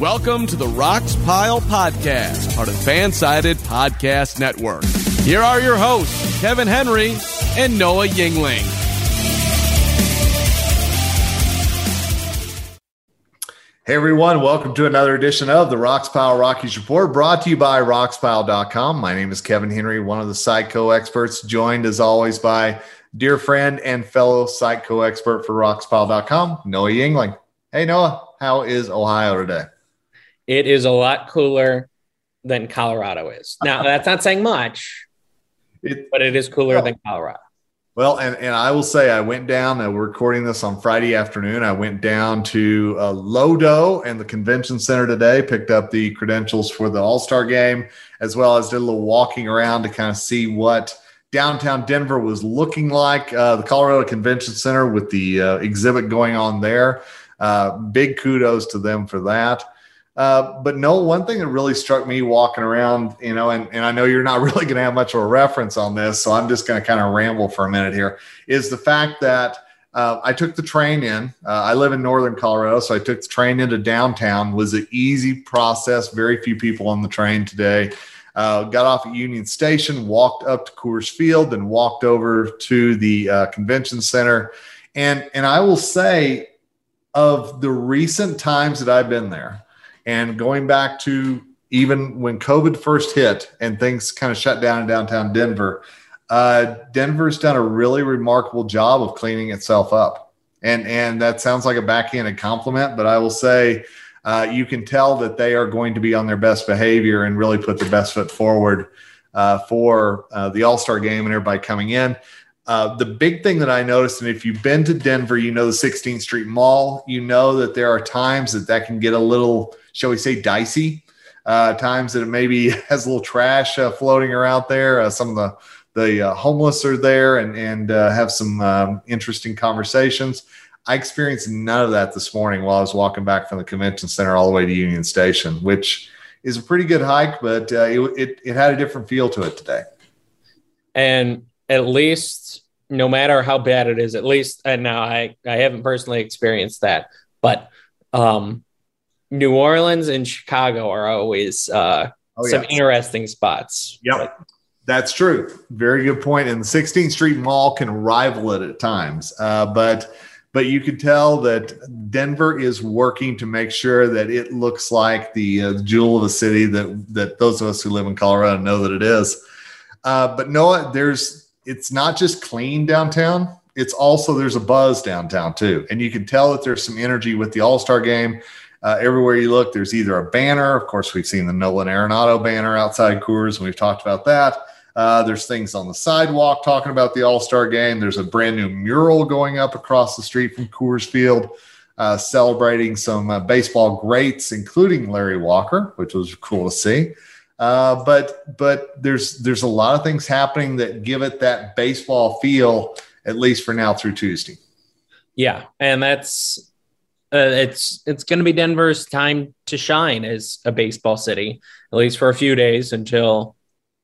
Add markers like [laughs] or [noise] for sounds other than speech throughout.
Welcome to the Rox Pile Podcast, part of Fansided Podcast Network. Here are your hosts, Kevin Henry and Noah Yingling. Hey everyone, welcome to another edition of the Rox Pile Rockies Report brought to you by roxpile.com. My name is Kevin Henry, one of the Psycho experts, joined as always by dear friend and fellow Psycho expert for roxpile.com, Noah Yingling. Hey Noah, how is Ohio today? It is a lot cooler than Colorado is. Now, [laughs] that's not saying much, it, but it is cooler well, than Colorado. Well, and, and I will say, I went down, uh, we're recording this on Friday afternoon. I went down to uh, Lodo and the convention center today, picked up the credentials for the All Star game, as well as did a little walking around to kind of see what downtown Denver was looking like. Uh, the Colorado Convention Center with the uh, exhibit going on there. Uh, big kudos to them for that. Uh, but no, one thing that really struck me walking around, you know, and, and I know you're not [laughs] really going to have much of a reference on this, so I'm just going to kind of ramble for a minute here, is the fact that uh, I took the train in. Uh, I live in northern Colorado, so I took the train into downtown. Was an easy process. Very few people on the train today. Uh, got off at Union Station, walked up to Coors Field, then walked over to the uh, convention center. And and I will say, of the recent times that I've been there, and going back to even when COVID first hit and things kind of shut down in downtown Denver, uh, Denver's done a really remarkable job of cleaning itself up. And, and that sounds like a backhanded compliment, but I will say uh, you can tell that they are going to be on their best behavior and really put their best foot forward uh, for uh, the All Star game and everybody coming in. Uh, the big thing that I noticed, and if you've been to Denver, you know the 16th Street Mall, you know that there are times that that can get a little shall we say, dicey. Uh, times that it maybe [laughs] has a little trash uh, floating around there. Uh, some of the the uh, homeless are there and and uh, have some um, interesting conversations. I experienced none of that this morning while I was walking back from the convention center all the way to Union Station, which is a pretty good hike, but uh, it, it it had a different feel to it today. And at least, no matter how bad it is, at least, and now I I haven't personally experienced that, but um, New Orleans and Chicago are always uh, oh, some interesting spots. Yep. That's true. Very good point. And the 16th Street Mall can rival it at times. Uh, but but you can tell that Denver is working to make sure that it looks like the uh, jewel of a city that that those of us who live in Colorado know that it is. Uh, but Noah, there's it's not just clean downtown. It's also there's a buzz downtown too, and you can tell that there's some energy with the All Star game Uh, everywhere you look, there's either a banner. Of course, we've seen the Nolan Arenado banner outside Coors, and we've talked about that. Uh, there's things on the sidewalk talking about the All Star game. There's a brand new mural going up across the street from Coors Field, uh, celebrating some uh, baseball greats, including Larry Walker, which was cool to see. Uh, but but there's there's a lot of things happening that give it that baseball feel, at least for now through Tuesday. Yeah, and that's uh, it's it's going to be Denver's time to shine as a baseball city, at least for a few days until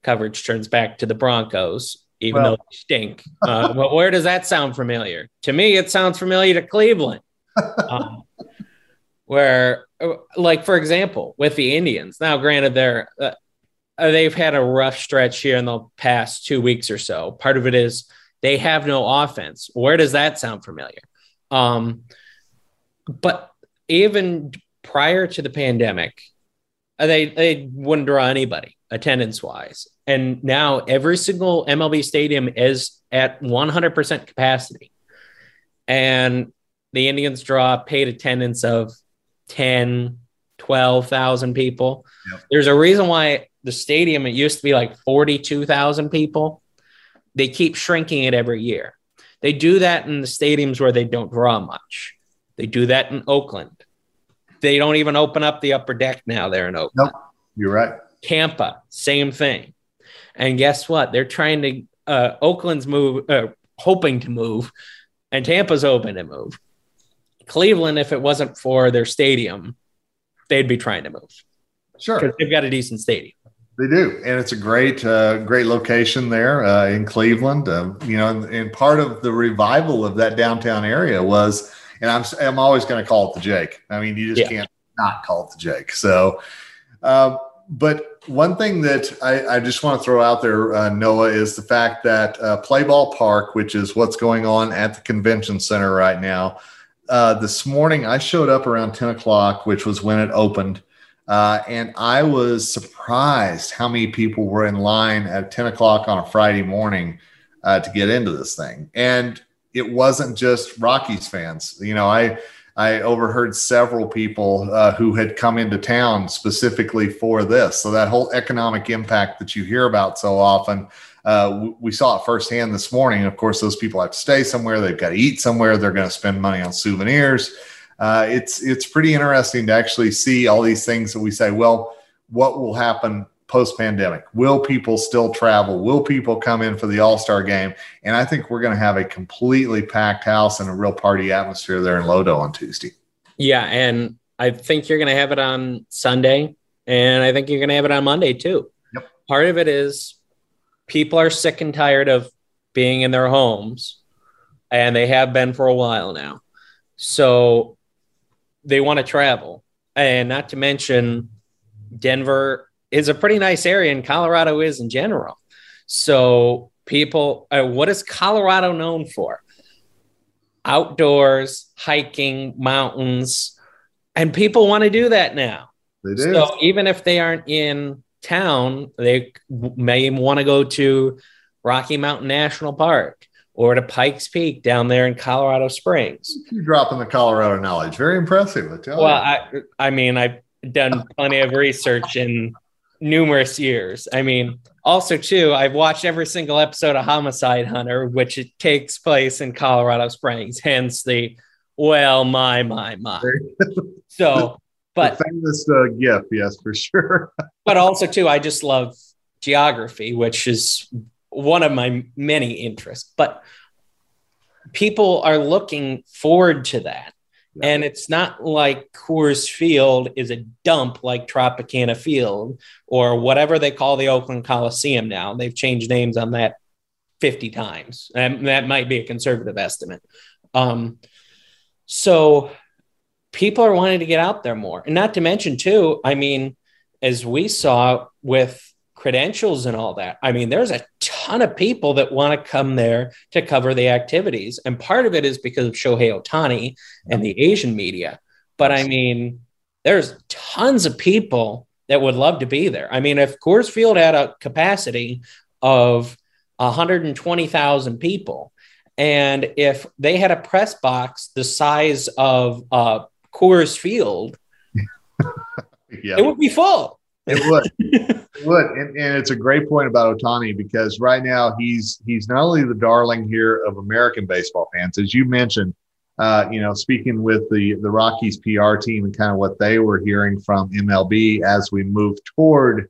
coverage turns back to the Broncos, even well. though they stink. Uh, [laughs] but where does that sound familiar? To me, it sounds familiar to Cleveland, [laughs] um, where, uh, like for example, with the Indians. Now, granted, they're uh, uh, they've had a rough stretch here in the past two weeks or so. Part of it is they have no offense. Where does that sound familiar? Um, but even prior to the pandemic, they they wouldn't draw anybody attendance wise, and now every single MLB stadium is at 100% capacity, and the Indians draw paid attendance of 10, 12,000 people. Yep. There's a reason why the stadium it used to be like 42,000 people. They keep shrinking it every year. They do that in the stadiums where they don't draw much. They do that in Oakland. They don't even open up the upper deck now. They're in Oakland. Nope, you're right. Tampa, same thing. And guess what? They're trying to. Uh, Oakland's move, uh, hoping to move, and Tampa's hoping to move. Cleveland, if it wasn't for their stadium, they'd be trying to move. Sure, because they've got a decent stadium. They do, and it's a great, uh, great location there uh, in Cleveland. Uh, you know, and, and, part of the revival of that downtown area was, and I'm I'm always going to call it the Jake. I mean, you just yeah. can't not call it the Jake. So, uh, but one thing that I, I just want to throw out there, uh, Noah, is the fact that uh, Playball Park, which is what's going on at the convention center right now. this morning, I showed up around 10 o'clock, which was when it opened. Uh, and I was surprised how many people were in line at 10 o'clock on a Friday morning uh, to get into this thing. And it wasn't just Rockies fans. You know, I I overheard several people uh, who had come into town specifically for this. So that whole economic impact that you hear about so often, uh, we saw it firsthand this morning. Of course, those people have to stay somewhere. They've got to eat somewhere. They're going to spend money on souvenirs uh, it's it's pretty interesting to actually see all these things that we say. Well, what will happen post pandemic? Will people still travel? Will people come in for the All Star game? And I think we're going to have a completely packed house and a real party atmosphere there in Lodo on Tuesday. Yeah, and I think you're going to have it on Sunday, and I think you're going to have it on Monday too. Yep. Part of it is people are sick and tired of being in their homes, and they have been for a while now. So they want to travel. And not to mention, Denver is a pretty nice area, and Colorado is in general. So, people, uh, what is Colorado known for? Outdoors, hiking, mountains, and people want to do that now. They do. So, even if they aren't in town, they may want to go to Rocky Mountain National Park or to Pikes Peak down there in Colorado Springs. You're dropping the Colorado knowledge. Very impressive. I well, I, I mean, I've done plenty of research in numerous years. I mean, also too, I've watched every single episode of Homicide Hunter, which it takes place in Colorado Springs. Hence the well, my, my, my. [laughs] so, but the famous uh, gift, yes, for sure. [laughs] but also too, I just love geography, which is one of my many interests, but people are looking forward to that. Yeah. And it's not like Coors Field is a dump like Tropicana Field or whatever they call the Oakland Coliseum now. They've changed names on that 50 times. And that might be a conservative estimate. Um, so people are wanting to get out there more. And not to mention, too, I mean, as we saw with credentials and all that. I mean, there's a ton of people that want to come there to cover the activities. And part of it is because of Shohei Ohtani and the Asian media. But I mean, there's tons of people that would love to be there. I mean, if Coors Field had a capacity of 120,000 people, and if they had a press box the size of uh, Coors Field, [laughs] Yeah. It would be full. It would. it would. And, and it's a great point about Ohtani because right now he's he's not only the darling here of American baseball fans, as you mentioned, uh, you know, speaking with the the Rockies PR team and kind of what they were hearing from MLB as we move toward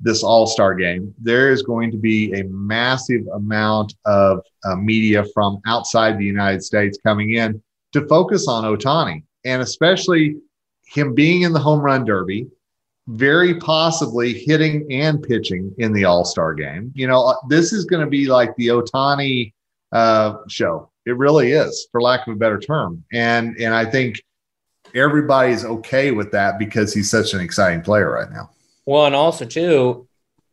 this All Star game, there is going to be a massive amount of uh, media from outside the United States coming in to focus on Ohtani and especially him being in the home run derby, very possibly hitting and pitching in the All Star game. You know, uh, this is going to be like the Ohtani uh, show. It really is, for lack of a better term. And and I think everybody's okay with that because he's such an exciting player right now. Well, and also too,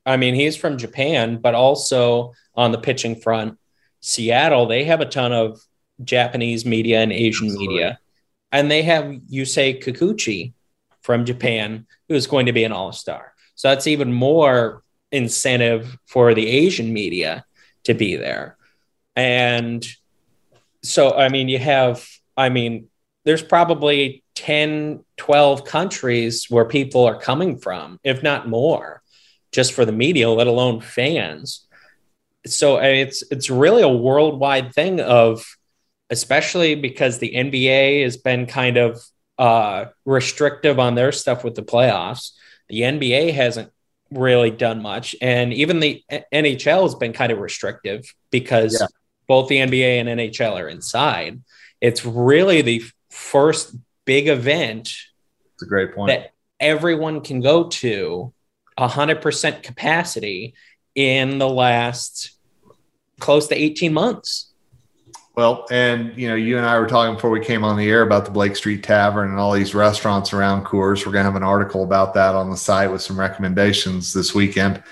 I mean, he's from Japan, but also on the pitching front, Seattle, they have a ton of Japanese media and Asian Absolutely. media. And they have Yusei Kikuchi from Japan, who's going to be an all-star. So that's even more incentive for the Asian media to be there. And so, I mean, you have, I mean, there's probably 10, 12 countries where people are coming from, if not more, just for the media, let alone fans. So it's it's really a worldwide thing of especially because the NBA has been kind of uh, restrictive on their stuff with the playoffs. The NBA hasn't really done much, and even the NHL has been kind of restrictive because yeah. both the NBA and NHL are inside. It's really the first big event. It's a great point. That everyone can go to 100% capacity in the last close to 18 months. Well, and you know, you and I were talking before we came on the air about the Blake Street Tavern and all these restaurants around Coors. We're going to have an article about that on the site with some recommendations this weekend.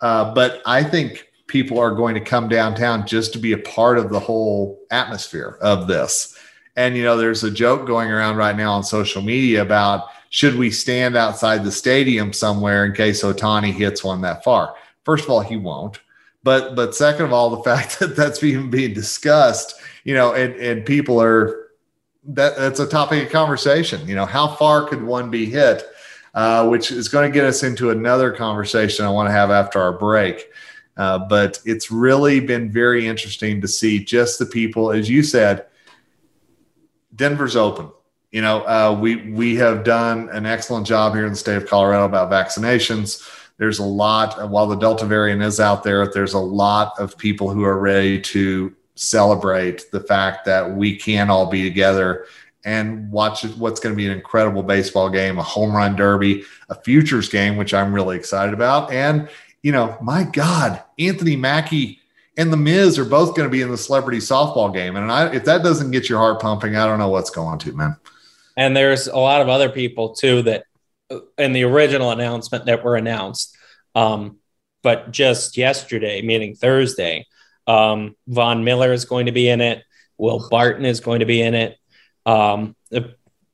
Uh, but I think people are going to come downtown just to be a part of the whole atmosphere of this. And you know, there's a joke going around right now on social media about should we stand outside the stadium somewhere in case Ohtani hits one that far? First of all, he won't. But but second of all, the [laughs] fact that that's even being discussed, you know, and and people are that that's a topic of conversation. You know, how far could one be hit? Uh, which is going to get us into another conversation I want to have after our break. Uh, but it's really been very interesting to see just the people, as you said, Denver's open you know, uh, we we have done an excellent job here in the state of Colorado about vaccinations. There's a lot, while the Delta variant is out there, there's a lot of people who are ready to celebrate the fact that we can all be together and watch what's going to be an incredible baseball game, a home run derby, a futures game, which I'm really excited about. And, you know, my God, Anthony Mackie and The Miz are both going to be in the celebrity softball game. And I, if that doesn't get your heart pumping, I don't know what's going on to, man. And there's a lot of other people too that in the original announcement that were announced. Um, but just yesterday, meaning Thursday, um, Von Miller is going to be in it. Will Barton is going to be in it. Um, a,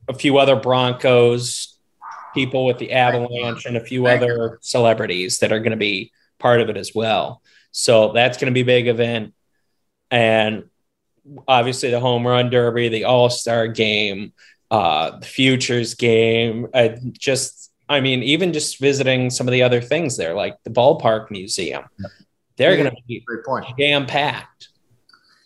a, few other Broncos people with the Avalanche and a few other celebrities that are going to be part of it as well. So that's going to be a big event. And obviously the home run derby, the all star game, uh, the futures game. I just, I mean, even just visiting some of the other things there, like the ballpark museum, they're yeah, going to be great point. jam packed.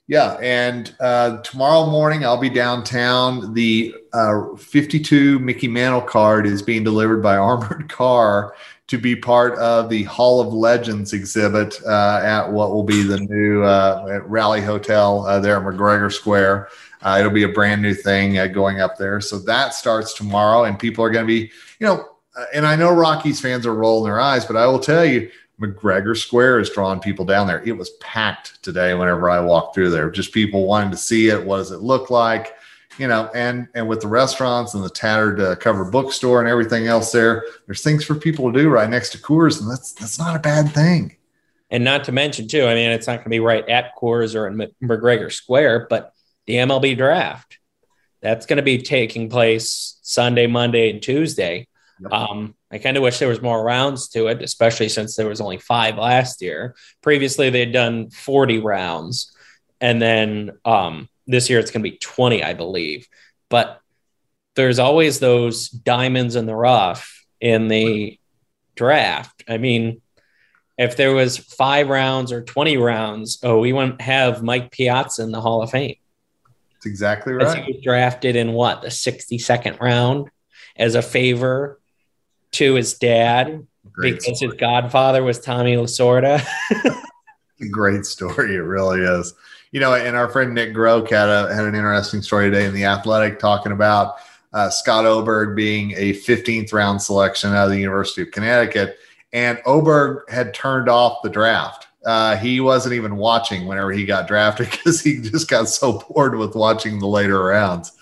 Yeah, and uh, tomorrow morning I'll be downtown. The uh, 52 Mickey Mantle card is being delivered by [laughs] Armored Car to be part of the Hall of Legends exhibit uh, at what will be the new uh, Rally Hotel uh, there at McGregor Square. Uh, it'll be a brand new thing uh, going up there. So that starts tomorrow, and people are going to be, you know, and I know Rockies fans are rolling their eyes, but I will tell you, McGregor Square is drawing people down there. It was packed today whenever I walked through there. Just people wanting to see it. What does it look like? You know, and and with the restaurants and the tattered uh, cover bookstore and everything else there, there's things for people to do right next to Coors, and that's that's not a bad thing. And not to mention too, I mean, it's not going to be right at Coors or in McGregor Square, but the MLB draft. That's going to be taking place Sunday, Monday, and Tuesday. Yep. Um, I kind of wish there was more rounds to it, especially since there was only five last year. Previously, they'd done 40 rounds, and then um, this year it's going to be 20, I believe. But there's always those diamonds in the rough in the draft. I mean, if there was five rounds or 20 rounds, oh, we wouldn't have Mike Piazza in the Hall of Fame. That's exactly right. He was drafted in what, the 62nd round as a favor to his dad Great because story. his godfather was Tommy Lasorda. [laughs] great story. It really is. You know, and our friend Nick Groke had, a, had an interesting story today in The Athletic talking about uh, Scott Oberg being a 15th round selection out of the University of Connecticut. And Oberg had turned off the draft. Uh, he wasn't even watching whenever he got drafted [laughs] because he just got so bored with watching the later rounds.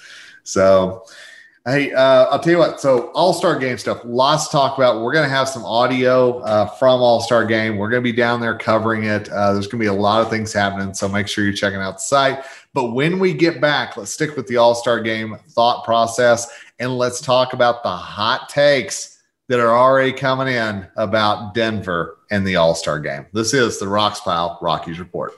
So, Hey, uh, I'll tell you what. So, All Star Game stuff, lots to talk about. We're going to have some audio uh, from All Star Game. We're going to be down there covering it. Uh, there's going to be a lot of things happening. So, make sure you're checking out the site. But when we get back, let's stick with the All Star Game thought process and let's talk about the hot takes that are already coming in about Denver and the All Star Game. This is the Rox Pile Rockies Report.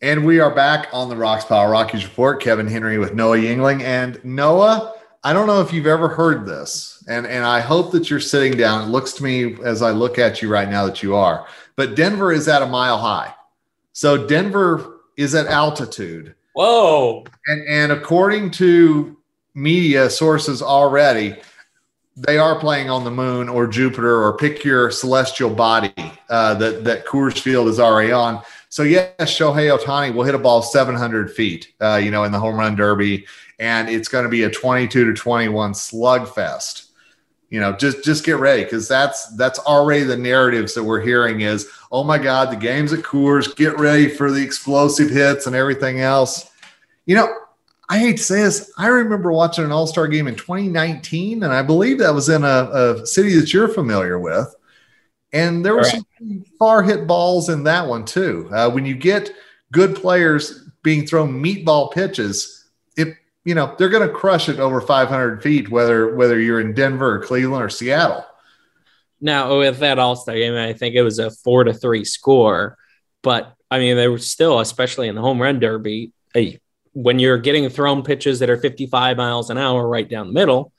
And we are back on the Rox Pile Rockies Report. Kevin Henry with Noah Yingling. And Noah, I don't know if you've ever heard this, and, and I hope that you're sitting down. It looks to me as I look at you right now that you are. But Denver is at a mile high. So Denver is at altitude. Whoa. And, and according to media sources already, they are playing on the moon or Jupiter or pick your celestial body uh, that, that Coors Field is already on. So yes, Shohei Ohtani will hit a ball 700 feet, uh, you know, in the home run derby, and it's going to be a 22 to 21 slugfest. You know, just just get ready because that's that's already the narratives that we're hearing is, oh my God, the game's at Coors, get ready for the explosive hits and everything else. You know, I hate to say this, I remember watching an All Star game in 2019, and I believe that was in a, a city that you're familiar with. And there were right. some far hit balls in that one too. Uh, when you get good players being thrown meatball pitches, it you know they're going to crush it over 500 feet, whether whether you're in Denver, or Cleveland, or Seattle. Now with that All Star game, I think it was a four to three score, but I mean they were still, especially in the home run derby, a, when you're getting thrown pitches that are 55 miles an hour right down the middle,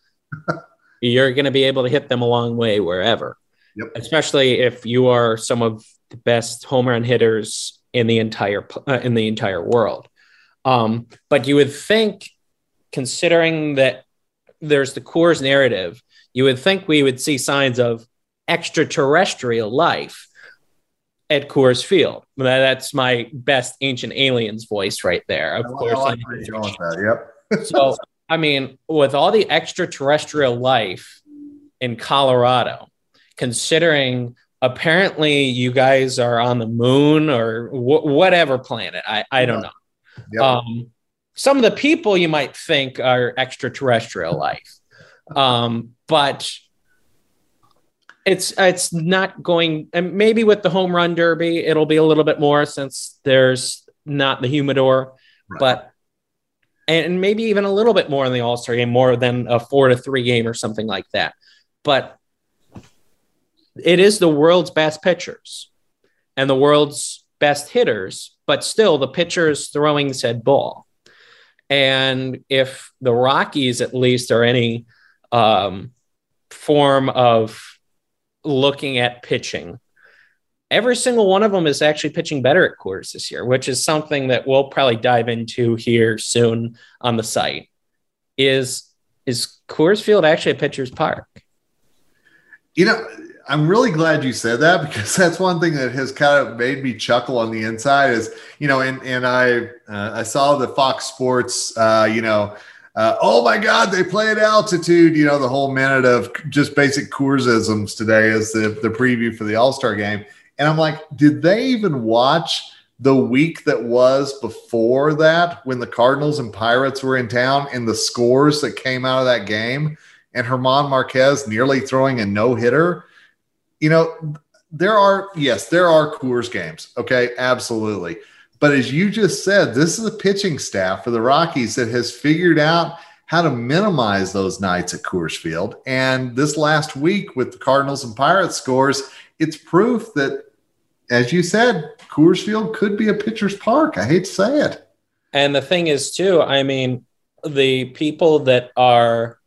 [laughs] you're going to be able to hit them a long way wherever. Yep. Especially if you are some of the best home run hitters in the entire uh, in the entire world. Um, but you would think, considering that there's the Coors narrative, you would think we would see signs of extraterrestrial life at Coors Field. That's my best ancient aliens voice right there. Of course. Like yep. [laughs] so, I mean, with all the extraterrestrial life in Colorado, considering apparently you guys are on the moon or wh- whatever planet. I, I don't know. Yep. Um, some of the people you might think are extraterrestrial life, um, but it's it's not going. And maybe with the home run derby, it'll be a little bit more since there's not the humidor, right. but and maybe even a little bit more in the All Star game, more than a four to three game or something like that. But it is the world's best pitchers and the world's best hitters, but still the pitchers throwing said ball. And if the Rockies at least are any um, form of looking at pitching, every single one of them is actually pitching better at Coors this year, which is something that we'll probably dive into here soon on the site. Is is Coors Field actually a pitcher's park? You know, I'm really glad you said that because [laughs] that's one thing that has kind of made me chuckle on the inside is, you know, and, and I, uh, I saw the Fox Sports, uh, you know, uh, oh my God, they play at altitude. You know, the whole minute of just basic Coorsisms today is the, the preview for the All Star game. And I'm like, did they even watch the week that was before that when the Cardinals and Pirates were in town and the scores that came out of that game and Herman Marquez nearly throwing a no hitter? You know, there are, yes, there are Coors games. Okay. Absolutely. But as you just said, this is a pitching staff for the Rockies that has figured out how to minimize those nights at Coors Field. And this last week with the Cardinals and Pirates scores, it's proof that, as you said, Coors Field could be a pitcher's park. I hate to say it. And the thing is, too, I mean, the people that are,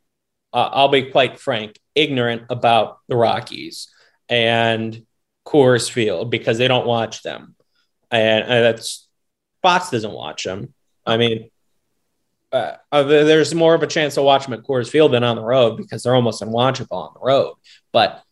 uh, I'll be quite frank, ignorant about the Rockies and Coors Field because they don't watch them, and, and that's Fox doesn't watch them. I mean, uh, uh, there's more of a chance to watch them at Coors Field than on the road because they're almost unwatchable on the road. But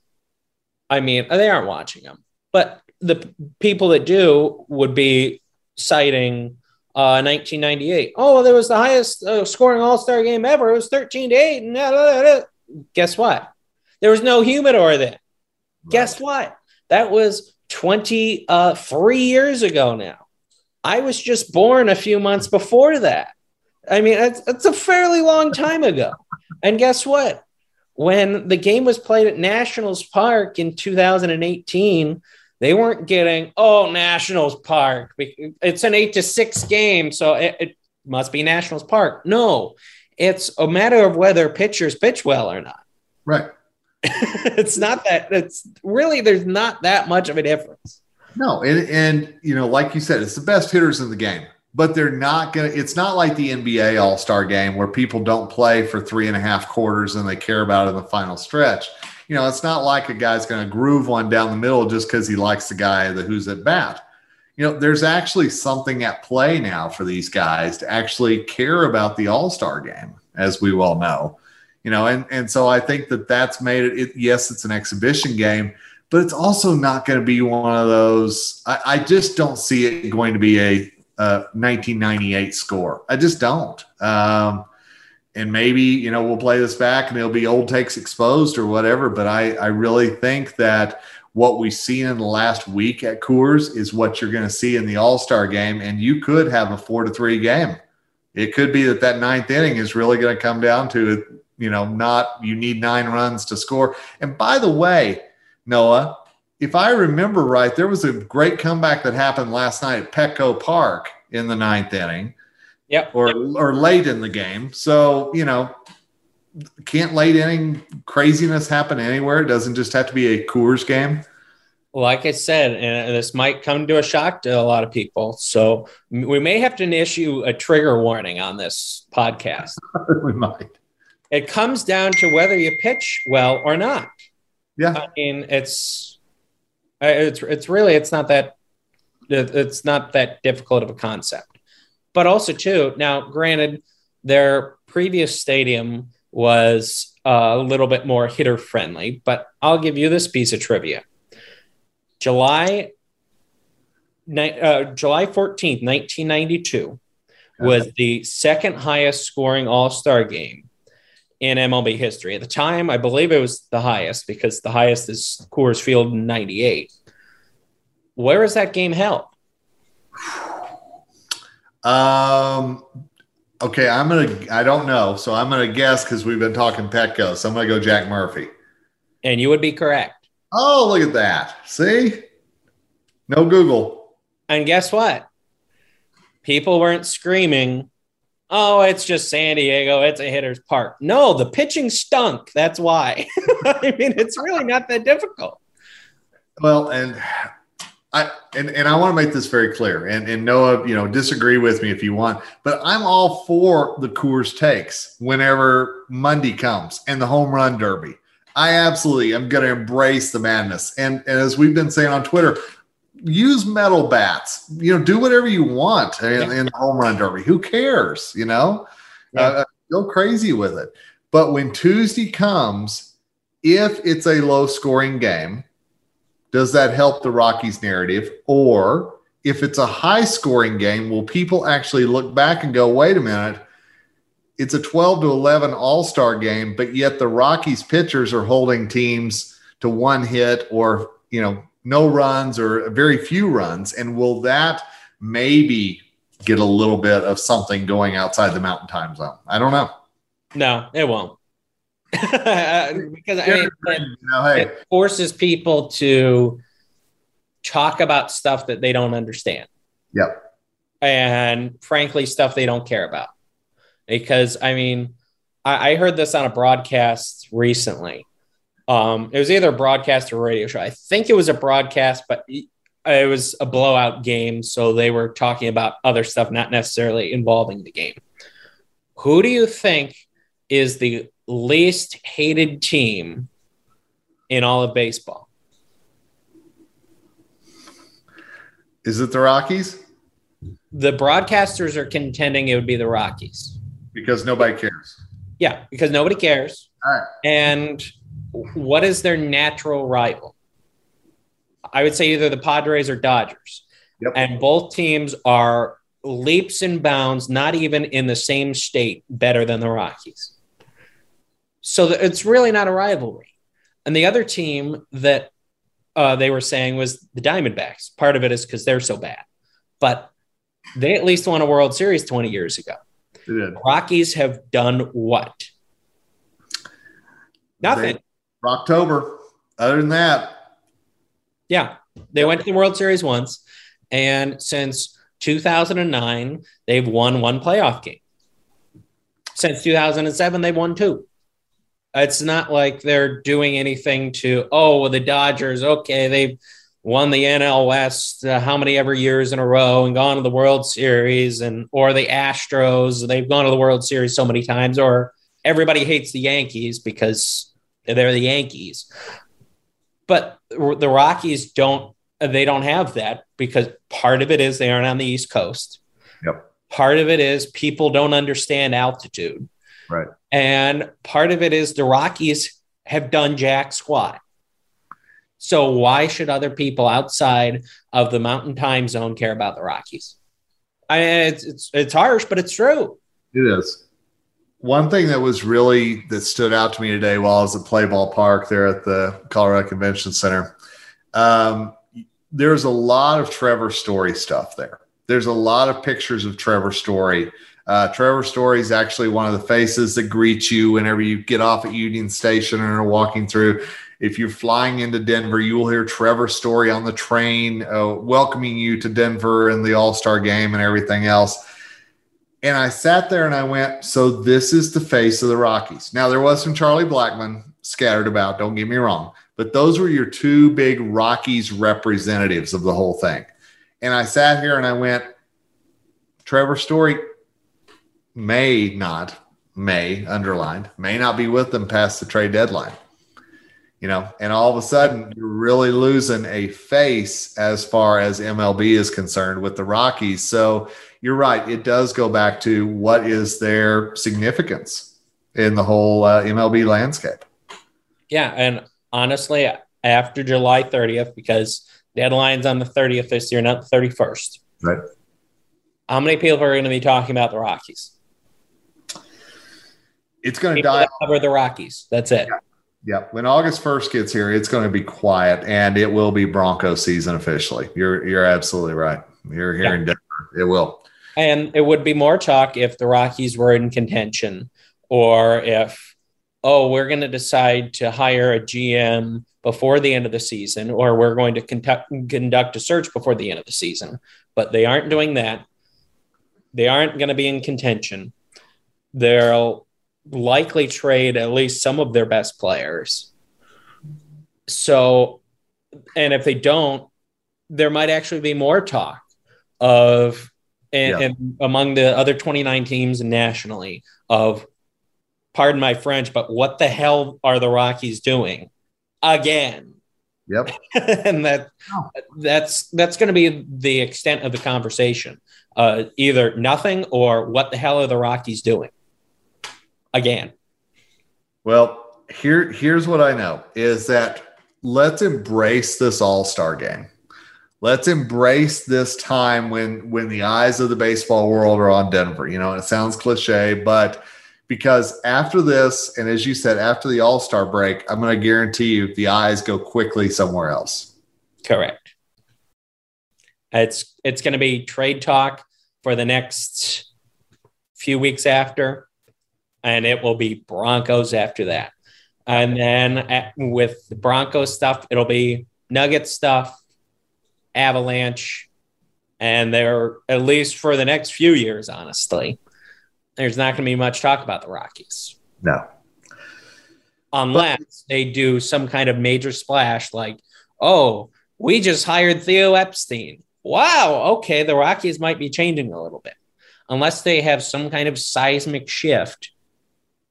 I mean, they aren't watching them. But the people that do would be citing uh, 1998. Oh, there was the highest uh, scoring All Star game ever. It was 13 to 8. And blah, blah, blah. guess what? There was no humidor then. Right. Guess what? That was 23 uh, years ago now. I was just born a few months before that. I mean, it's, it's a fairly long time ago. And guess what? When the game was played at Nationals Park in 2018, they weren't getting, oh, Nationals Park. It's an eight to six game, so it, it must be Nationals Park. No, it's a matter of whether pitchers pitch well or not. Right. [laughs] it's not that, it's really, there's not that much of a difference. No, and, and you know, like you said, it's the best hitters in the game but they're not to, it's not like the NBA All Star game where people don't play for three and a half quarters and they care about it in the final stretch. You know, it's not like a guy's to groove one down the middle just because he likes the guy that who's at bat. You know, there's actually something at play now for these guys to actually care about the All Star game, as we well know. You know, and and so I think that that's made it, it yes, it's an exhibition game, but it's also not going to be one of those. I, I just don't see it going to be a 1998 score. I just don't. Um, and maybe you know we'll play this back and it'll be old takes exposed or whatever. But I I really think that what we've seen in the last week at Coors is what you're going to see in the All Star game, and you could have a four to three game. It could be that that ninth inning is really going to come down to you know not you need nine runs to score. And by the way, Noah, if I remember right, there was a great comeback that happened last night at Petco Park in the ninth inning. Yep. Or or late in the game. So, you know, can't late inning craziness happen anywhere? It doesn't just have to be a Coors game. Like I said, and this might come to a shock to a lot of people. So we may have to issue a trigger warning on this podcast. [laughs] we might. It comes down to whether you pitch well or not. Yeah. I mean, it's it's it's really it's not that it's not that difficult of a concept. But also too, now granted, their previous stadium was a little bit more hitter friendly, but I'll give you this piece of trivia. July uh, July 14th, 1992 was the second highest scoring All-Star game in MLB history. At the time, I believe it was the highest because the highest is Coors Field in 98. Where is that game held? Um, okay, I'm gonna. I don't know, so I'm gonna guess because we've been talking Petco. So I'm gonna go Jack Murphy. And you would be correct. Oh, look at that! See, no Google. And guess what? People weren't screaming oh, it's just San Diego. It's a hitter's park. No, the pitching stunk. That's why. [laughs] I mean, it's really not that difficult. Well, and I and, and I want to make this very clear. And and Noah, you know, disagree with me if you want, but I'm all for the Coors takes whenever Monday comes and the home run derby. I absolutely am going to embrace the madness. And, and as we've been saying on Twitter, use metal bats. You know, do whatever you want in, in home run derby. Who cares? You know, yeah. uh, go crazy with it. But when Tuesday comes, if it's a low scoring game, does that help the Rockies narrative? Or if it's a high scoring game, will people actually look back and go, wait a minute, it's a 12 to 11 all star game, but yet the Rockies pitchers are holding teams to one hit or, you know, no runs or very few runs. And will that maybe get a little bit of something going outside the mountain time zone? I don't know. No, it won't. [laughs] because I mean, it, you hey. it forces people to talk about stuff that they don't understand. Yep. And frankly, stuff they don't care about. Because I mean, I, I heard this on a broadcast recently um, it was either a broadcast or a radio show. I think it was a broadcast, but it was a blowout game. So they were talking about other stuff, not necessarily involving the game. Who do you think is the least hated team in all of baseball. Is it the Rockies? The broadcasters are contending it would be the Rockies. Because nobody cares. Yeah, because nobody cares. All right. And what is their natural rival? I would say either the Padres or Dodgers. Yep. And both teams are leaps and bounds, not even in the same state, better than the Rockies. So it's really not a rivalry. And the other team that uh, they were saying was the Diamondbacks. Part of it is because they're so bad, but they at least won a World Series 20 years ago. Rockies have done what? Nothing. They- October. Other than that, Yeah, they went to the World Series once, and since 2009, they've won one playoff game. Since 2007, they've won two. It's not like they're doing anything to, oh, well, the Dodgers, okay, they've won the NL West uh, how many ever years in a row and gone to the World Series, and or the Astros, they've gone to the World Series so many times, or everybody hates the Yankees because they're the Yankees. But the Rockies don't they don't have that because part of it is they aren't on the East Coast. Yep. Part of it is people don't understand altitude. Right. And part of it is the Rockies have done jack squat. So why should other people outside of the mountain time zone care about the Rockies? I it's it's, it's harsh, but it's true. It is. One thing that was really that stood out to me today while I was at Play Ball Park there at the Colorado Convention Center, um, there's a lot of Trevor Story stuff there. There's a lot of pictures of Trevor Story. Uh, Trevor Story is actually one of the faces that greet you whenever you get off at Union Station and are walking through. If you're flying into Denver, you will hear Trevor Story on the train uh, welcoming you to Denver and the All Star game and everything else. And I sat there and I went, so this is the face of the Rockies. Now, there was some Charlie Blackmon scattered about, don't get me wrong, but those were your two big Rockies representatives of the whole thing. And I sat here and I went, Trevor Story may not, may underlined, may not be with them past the trade deadline. You know, and all of a sudden you're really losing a face as far as MLB is concerned with the Rockies. So you're right. It does go back to what is their significance in the whole uh, MLB landscape. Yeah, and honestly, after July 30th, because deadline's on the 30th this year, not the 31st. Right. How many people are going to be talking about the Rockies? It's going to die. cover the Rockies. That's it. Yeah. When August 1st gets here, it's going to be quiet and it will be Bronco season officially. You're you're absolutely right. You're here Yeah. in Denver. It will. And it would be more talk if the Rockies were in contention or if, oh, we're going to decide to hire a GM before the end of the season or we're going to conduct, conduct a search before the end of the season. But they aren't doing that. They aren't going to be in contention. They'll likely trade at least some of their best players. So, and if they don't, there might actually be more talk of and, Yeah. and among the other 29 teams nationally of pardon my french but what the hell are the rockies doing again Yep. [laughs] and that Oh. that's that's going to be the extent of the conversation uh, either nothing or what the hell are the rockies doing again Well, here here's what I know is that let's embrace this all-star game. Let's embrace this time when when the eyes of the baseball world are on Denver. You know, it sounds cliche, but because after this, and as you said, after the all-star break, I'm going to guarantee you the eyes go quickly somewhere else. Correct. It's it's going to be trade talk for the next few weeks after, and it will be Broncos after that. And then at, with the Broncos stuff, it'll be Nugget stuff, Avalanche, and they're at least for the next few years, honestly. There's not going to be much talk about the Rockies No. unless they do some kind of major splash like, oh, we just hired Theo Epstein. Wow, okay, the Rockies might be changing a little bit. Unless they have some kind of seismic shift,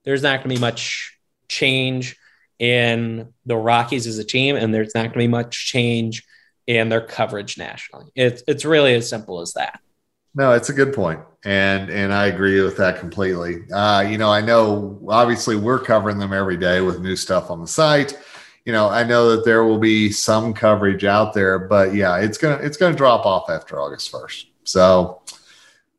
there's not going to be much change in the Rockies as a team, and there's not going to be much change in their coverage nationally. It's it's really as simple as that. No, it's a good point, and and I agree with that completely. Uh, you know, I know obviously we're covering them every day with new stuff on the site. You know, I know that there will be some coverage out there, but yeah, it's gonna it's gonna drop off after August first. So,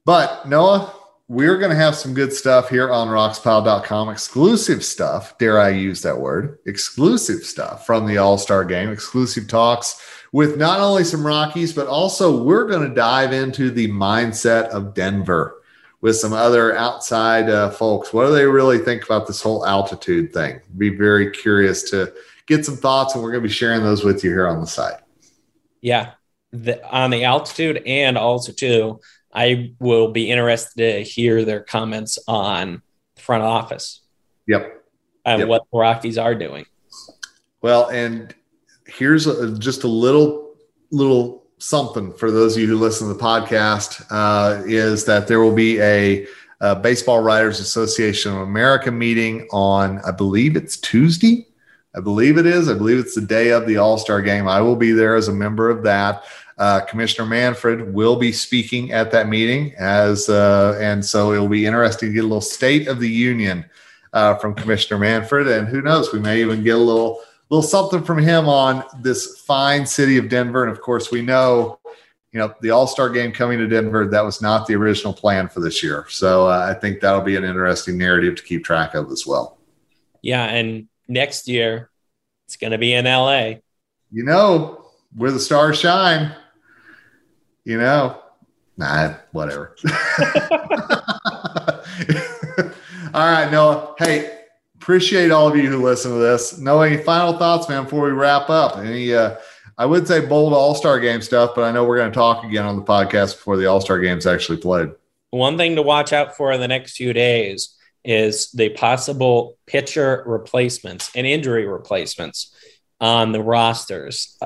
but Noah, we're going to have some good stuff here on roxpile.com exclusive stuff dare i use that word exclusive stuff from the all-star game exclusive talks with not only some rockies but also we're going to dive into the mindset of denver with some other outside uh, folks. What do they really think about this whole altitude thing? Be very curious to get some thoughts and we're going to be sharing those with you here on the site. Yeah. The, on the altitude and also too I will be interested to hear their comments on the front office. Yep. And yep. what the Rockies are doing. Well, and here's a, just a little little something for those of you who listen to the podcast uh, is that there will be a, a Baseball Writers Association of America meeting on, I believe it's Tuesday. I believe it is. I believe it's the day of the All Star game. I will be there as a member of that. Uh, Commissioner Manfred will be speaking at that meeting, as uh, and so it will be interesting to get a little State of the Union uh, from Commissioner Manfred, and who knows, we may even get a little little something from him on this fine city of Denver. And of course, we know, you know, the All Star game coming to Denver that was not the original plan for this year. So uh, I think that'll be an interesting narrative to keep track of as well. Yeah, and next year it's going to be in LA. You know, where the stars shine you know, nah, whatever. [laughs] [laughs] all right, Noah. Hey, appreciate all of you who listen to this. Noah, any final thoughts, man, before we wrap up? Any, uh, I would say bold All Star game stuff, but I know we're going to talk again on the podcast before the All Star game's actually played. One thing to watch out for in the next few days is the possible pitcher replacements and injury replacements on the rosters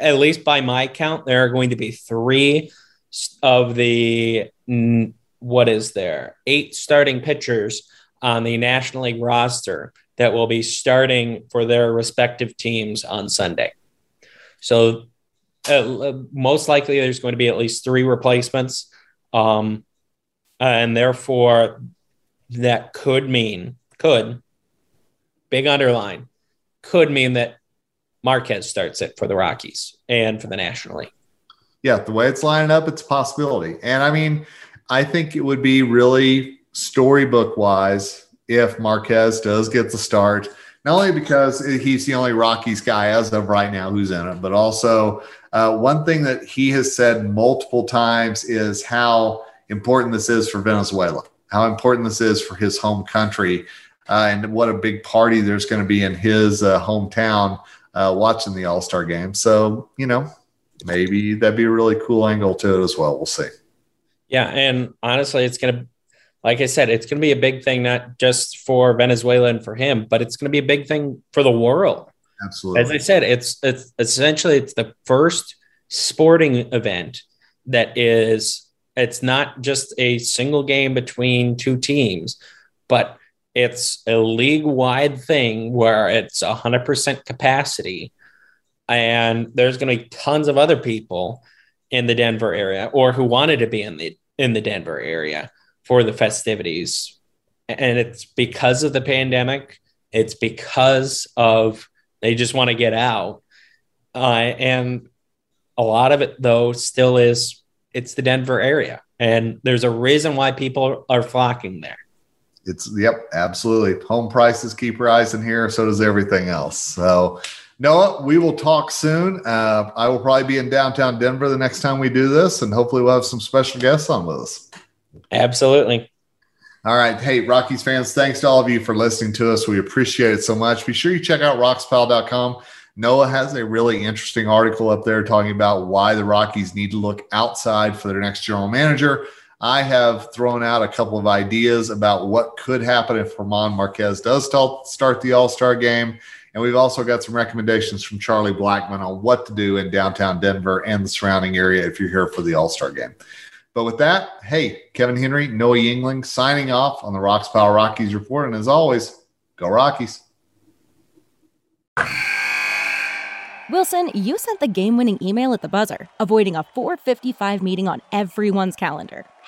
at least by my count, there are going to be three of the what is there eight starting pitchers on the National League roster that will be starting for their respective teams on Sunday. So uh, most likely there's going to be at least three replacements. Um, and therefore that could mean, could, big underline, could mean that Marquez starts it for the Rockies and for the National League. Yeah, the way it's lining up, it's a possibility. And I mean, I think it would be really storybook wise if Marquez does get the start, not only because he's the only Rockies guy as of right now who's in it, but also uh, one thing that he has said multiple times is how important this is for Venezuela, how important this is for his home country, uh, and what a big party there's going to be in his uh, hometown uh, watching the All Star game. So, you know, maybe that'd be a really cool angle to it as well. We'll see. Yeah. And honestly, it's going to, like I said, it's going to be a big thing, not just for Venezuela and for him, but it's going to be a big thing for the world. Absolutely. As I said, it's, it's essentially, it's the first sporting event that is, it's not just a single game between two teams, but it's a league wide thing where it's 100% capacity. And there's going to be tons of other people in the Denver area or who wanted to be in the in the Denver area for the festivities. And it's because of the pandemic. It's because of they just want to get out. Uh, and a lot of it though still is it's the Denver area. And there's a reason why people are flocking there it's yep, absolutely. Home prices keep rising here, so does everything else. So, Noah, we will talk soon. Uh, I will probably be in downtown Denver the next time we do this, and hopefully, we'll have some special guests on with us. Absolutely. All right. Hey, Rockies fans, thanks to all of you for listening to us. We appreciate it so much. Be sure you check out roxpile.com. Noah has a really interesting article up there talking about why the Rockies need to look outside for their next general manager. I have thrown out a couple of ideas about what could happen if German Marquez does start the All Star game. And we've also got some recommendations from Charlie Blackmon on what to do in downtown Denver and the surrounding area if you're here for the All Star game. But with that, hey, Kevin Henry, Noah Yingling signing off on the Rox Pile Rockies report. And as always, go Rockies. Wilson, you sent the game winning email at the buzzer, avoiding a 455 meeting on everyone's calendar.